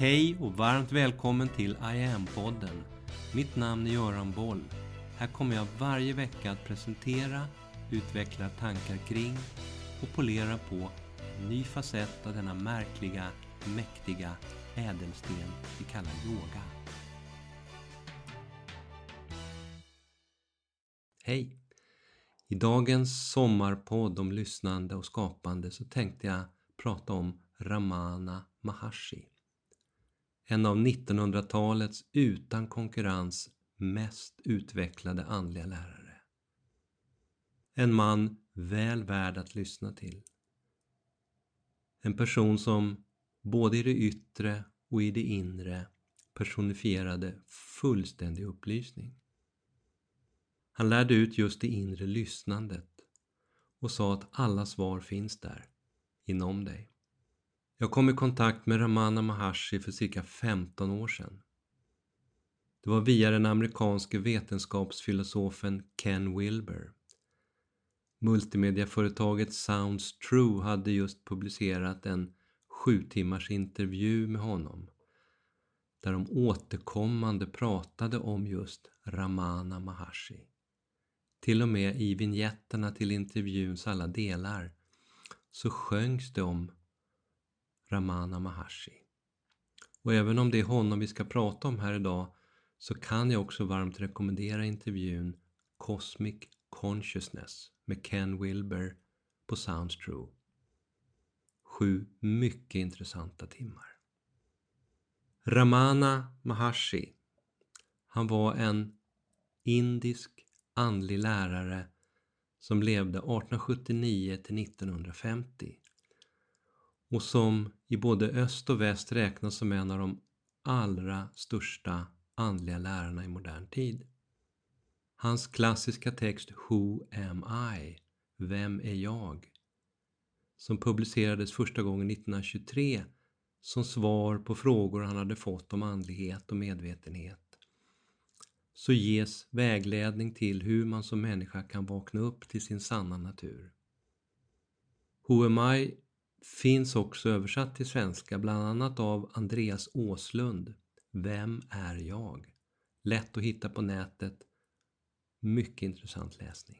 Hej och varmt välkommen till I am-podden. Mitt namn är Göran Boll. Här kommer jag varje vecka att presentera, utveckla tankar kring och polera på en ny facett av denna märkliga, mäktiga ädelsten vi kallar yoga. Hej! I dagens sommarpodd om lyssnande och skapande så tänkte jag prata om Ramana Maharshi. En av 1900-talets utan konkurrens mest utvecklade andliga lärare. En man väl värd att lyssna till. En person som både i det yttre och i det inre personifierade fullständig upplysning. Han lärde ut just det inre lyssnandet och sa att alla svar finns där, inom dig. Jag kom i kontakt med Ramana Maharshi för cirka 15 år sedan. Det var via den amerikanske vetenskapsfilosofen Ken Wilber. Multimediaföretaget Sounds True hade just publicerat en sju timmars intervju med honom där de återkommande pratade om just Ramana Maharshi. Till och med i vinjetterna till intervjuns alla delar så sjöngs det om Ramana Maharshi. Och även om det är honom vi ska prata om här idag så kan jag också varmt rekommendera intervjun Cosmic Consciousness med Ken Wilber på Sounds True. Sju mycket intressanta timmar. Ramana Maharshi, han var en indisk andlig lärare som levde 1879 till 1950 och som i både öst och väst räknas som en av de allra största andliga lärarna i modern tid. Hans klassiska text Who am I? Vem är jag? som publicerades första gången 1923 som svar på frågor han hade fått om andlighet och medvetenhet så ges vägledning till hur man som människa kan vakna upp till sin sanna natur. Who am I finns också översatt till svenska bland annat av Andreas Åslund. Vem är jag? Lätt att hitta på nätet. Mycket intressant läsning.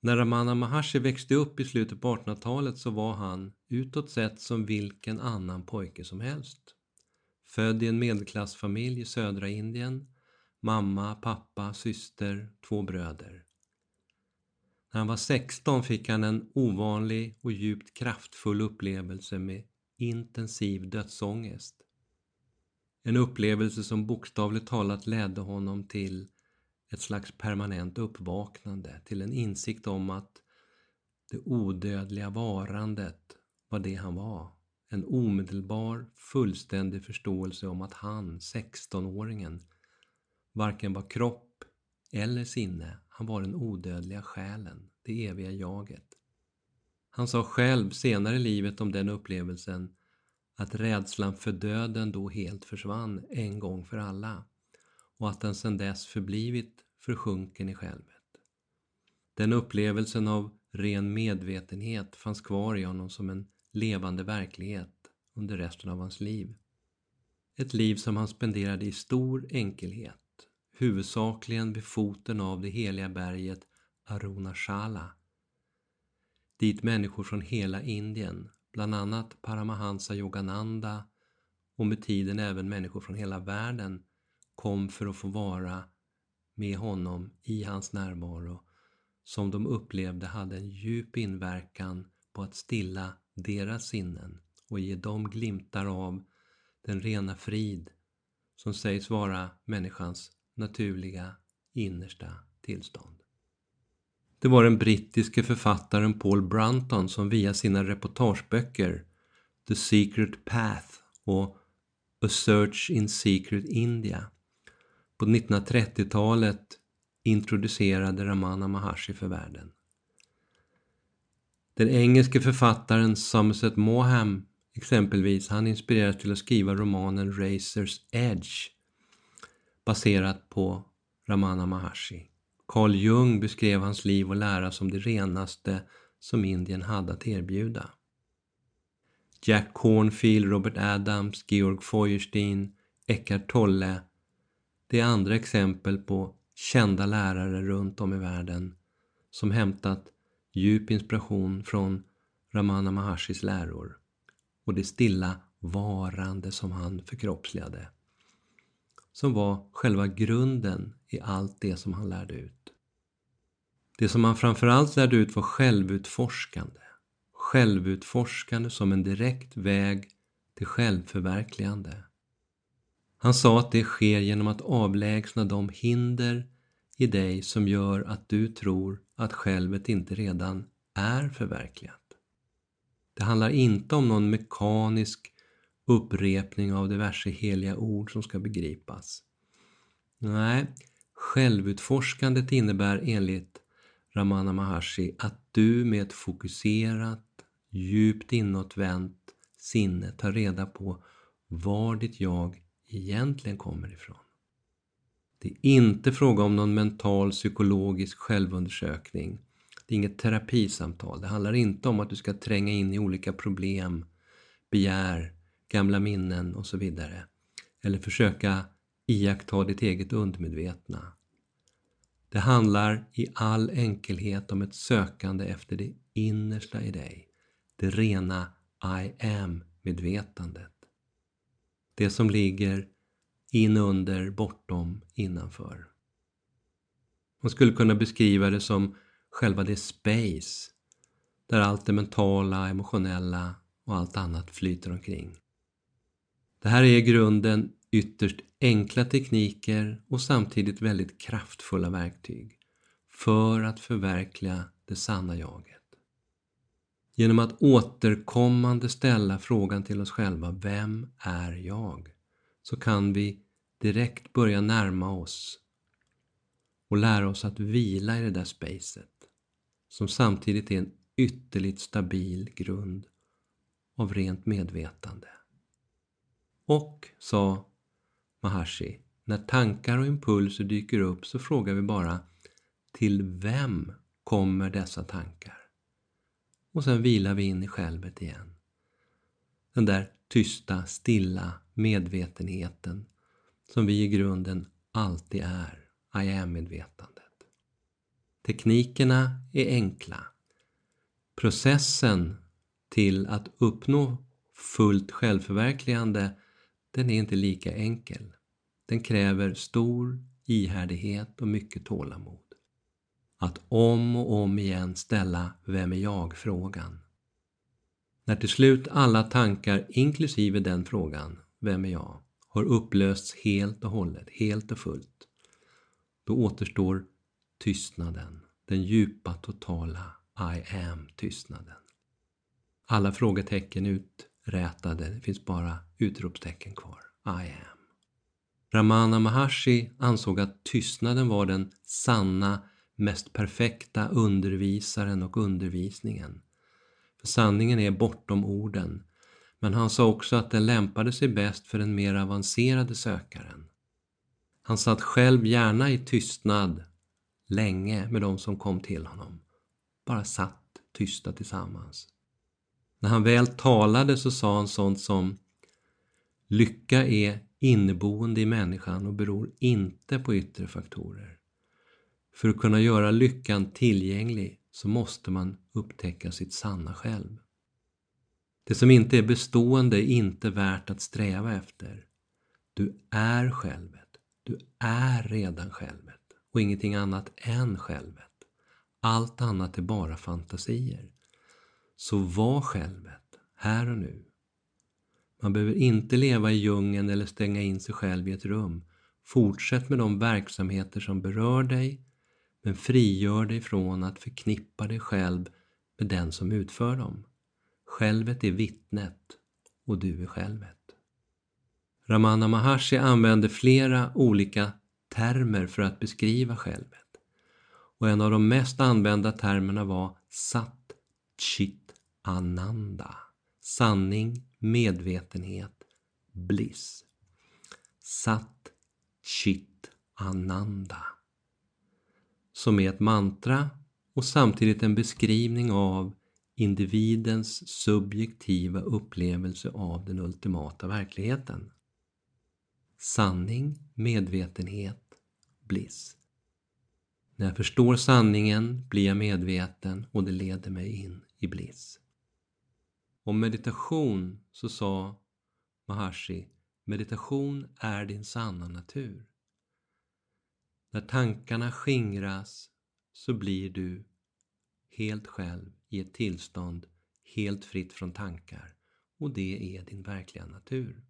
När Ramana Maharshi växte upp i slutet på 1800-talet så var han utåt sett som vilken annan pojke som helst. Född i en medelklassfamilj i södra Indien. Mamma, pappa, syster, två bröder. När han var 16 fick han en ovanlig och djupt kraftfull upplevelse med intensiv dödsångest. En upplevelse som bokstavligt talat ledde honom till ett slags permanent uppvaknande, till en insikt om att det odödliga varandet var det han var. En omedelbar, fullständig förståelse om att han, 16-åringen, varken var kropp eller sinne, han var den odödliga själen, det eviga jaget. Han sa själv senare i livet om den upplevelsen att rädslan för döden då helt försvann en gång för alla och att den sedan dess förblivit försjunken i självet. Den upplevelsen av ren medvetenhet fanns kvar i honom som en levande verklighet under resten av hans liv. Ett liv som han spenderade i stor enkelhet, huvudsakligen vid foten av det heliga berget Arunachala, dit människor från hela Indien, bland annat Paramahansa Yogananda och med tiden även människor från hela världen kom för att få vara med honom i hans närvaro som de upplevde hade en djup inverkan på att stilla deras sinnen och ge dem glimtar av den rena frid som sägs vara människans naturliga innersta tillstånd. Det var den brittiske författaren Paul Brunton som via sina reportageböcker The Secret Path och A Search in Secret India på 1930-talet introducerade Ramana Maharshi för världen. Den engelske författaren Somerset Maugham exempelvis, han inspireras till att skriva romanen Razor's Edge baserat på Ramana Maharshi. Carl Jung beskrev hans liv och lära som det renaste som Indien hade att erbjuda. Jack Cornfield, Robert Adams, Georg Feuerstein, Eckart Tolle. Det är andra exempel på kända lärare runt om i världen som hämtat djup inspiration från Ramana Maharshis läror och det stilla varande som han förkroppsligade som var själva grunden i allt det som han lärde ut. Det som han framförallt lärde ut var självutforskande. Självutforskande som en direkt väg till självförverkligande. Han sa att det sker genom att avlägsna de hinder i dig som gör att du tror att självet inte redan är förverkligat. Det handlar inte om någon mekanisk upprepning av diverse heliga ord som ska begripas. Nej, självutforskandet innebär enligt Ramana Maharshi att du med ett fokuserat, djupt inåtvänt sinne tar reda på var ditt jag egentligen kommer ifrån. Det är inte fråga om någon mental psykologisk självundersökning. Det är inget terapisamtal. Det handlar inte om att du ska tränga in i olika problem, begär, gamla minnen och så vidare. Eller försöka iaktta ditt eget undermedvetna. Det handlar i all enkelhet om ett sökande efter det innersta i dig. Det rena I am-medvetandet. Det som ligger inunder, bortom, innanför. Man skulle kunna beskriva det som själva det space där allt det mentala, emotionella och allt annat flyter omkring. Det här är i grunden ytterst enkla tekniker och samtidigt väldigt kraftfulla verktyg för att förverkliga det sanna jaget. Genom att återkommande ställa frågan till oss själva, vem är jag? Så kan vi direkt börja närma oss och lära oss att vila i det där spacet som samtidigt är en ytterligt stabil grund av rent medvetande. Och, sa Maharshi, när tankar och impulser dyker upp så frågar vi bara till vem kommer dessa tankar? Och sen vilar vi in i självet igen. Den där tysta, stilla medvetenheten som vi i grunden alltid är, I am-medvetandet. Teknikerna är enkla. Processen till att uppnå fullt självförverkligande den är inte lika enkel. Den kräver stor ihärdighet och mycket tålamod. Att om och om igen ställa Vem är jag-frågan. När till slut alla tankar, inklusive den frågan, Vem är jag? har upplösts helt och hållet, helt och fullt, då återstår tystnaden, den djupa, totala I am-tystnaden. Alla frågetecken uträtade, det finns bara utropstecken kvar. I am. Ramana Maharshi ansåg att tystnaden var den sanna, mest perfekta undervisaren och undervisningen. För sanningen är bortom orden, men han sa också att den lämpade sig bäst för den mer avancerade sökaren. Han satt själv gärna i tystnad länge med de som kom till honom. Bara satt tysta tillsammans. När han väl talade så sa han sånt som Lycka är inneboende i människan och beror inte på yttre faktorer. För att kunna göra lyckan tillgänglig så måste man upptäcka sitt sanna själv. Det som inte är bestående är inte värt att sträva efter. Du är självet. Du är redan självet och ingenting annat än självet. Allt annat är bara fantasier. Så var självet, här och nu. Man behöver inte leva i djungeln eller stänga in sig själv i ett rum. Fortsätt med de verksamheter som berör dig, men frigör dig från att förknippa dig själv med den som utför dem. Självet är vittnet och du är självet. Ramana Maharshi använder flera olika termer för att beskriva självet. Och en av de mest använda termerna var Sat Chit Ananda. Sanning, medvetenhet, bliss. Sat Chit Ananda. Som är ett mantra och samtidigt en beskrivning av individens subjektiva upplevelse av den ultimata verkligheten. Sanning, medvetenhet, bliss. När jag förstår sanningen blir jag medveten och det leder mig in i bliss. Om meditation så sa Maharshi, meditation är din sanna natur. När tankarna skingras så blir du helt själv i ett tillstånd helt fritt från tankar och det är din verkliga natur.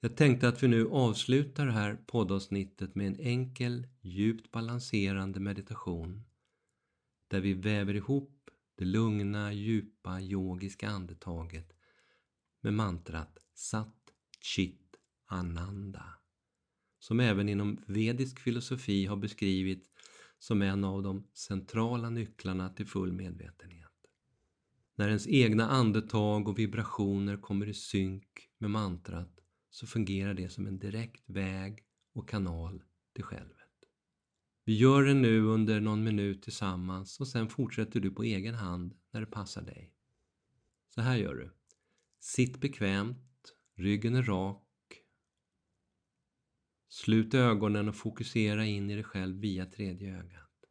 Jag tänkte att vi nu avslutar det här poddavsnittet med en enkel, djupt balanserande meditation där vi väver ihop det lugna, djupa, yogiska andetaget med mantrat Sat Chit Ananda som även inom vedisk filosofi har beskrivits som en av de centrala nycklarna till full medvetenhet. När ens egna andetag och vibrationer kommer i synk med mantrat så fungerar det som en direkt väg och kanal till själv. Vi gör det nu under någon minut tillsammans och sen fortsätter du på egen hand när det passar dig. Så här gör du. Sitt bekvämt, ryggen är rak. Slut ögonen och fokusera in i dig själv via tredje ögat.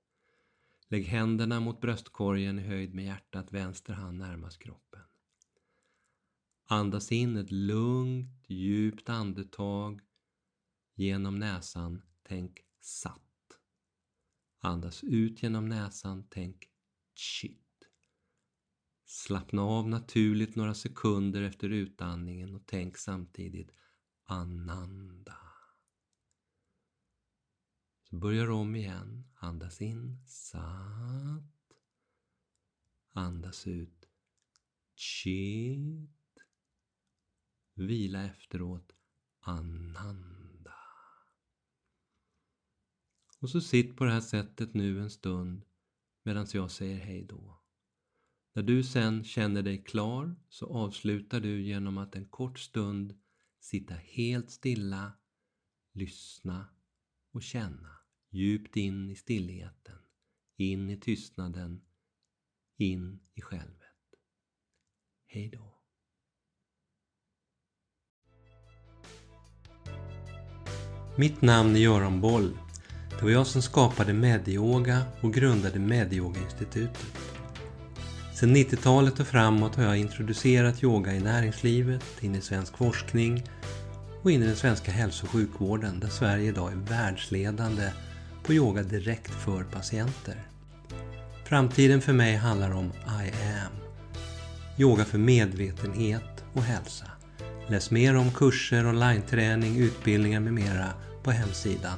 Lägg händerna mot bröstkorgen i höjd med hjärtat, vänster hand närmast kroppen. Andas in ett lugnt, djupt andetag genom näsan. Tänk satt. Andas ut genom näsan. Tänk chit. Slappna av naturligt några sekunder efter utandningen och tänk samtidigt ananda. Så börjar om igen. Andas in, satt. Andas ut, chit. Vila efteråt, ananda. Och så sitt på det här sättet nu en stund medan jag säger hej då. När du sen känner dig klar så avslutar du genom att en kort stund sitta helt stilla, lyssna och känna djupt in i stillheten, in i tystnaden, in i självet. Hej då. Mitt namn är Göran Boll. Det var jag som skapade Medyoga och grundade Medyoga-institutet. Sedan 90-talet och framåt har jag introducerat yoga i näringslivet, in i svensk forskning och in i den svenska hälso och sjukvården där Sverige idag är världsledande på yoga direkt för patienter. Framtiden för mig handlar om I am. Yoga för medvetenhet och hälsa. Läs mer om kurser, online-träning, utbildningar med mera på hemsidan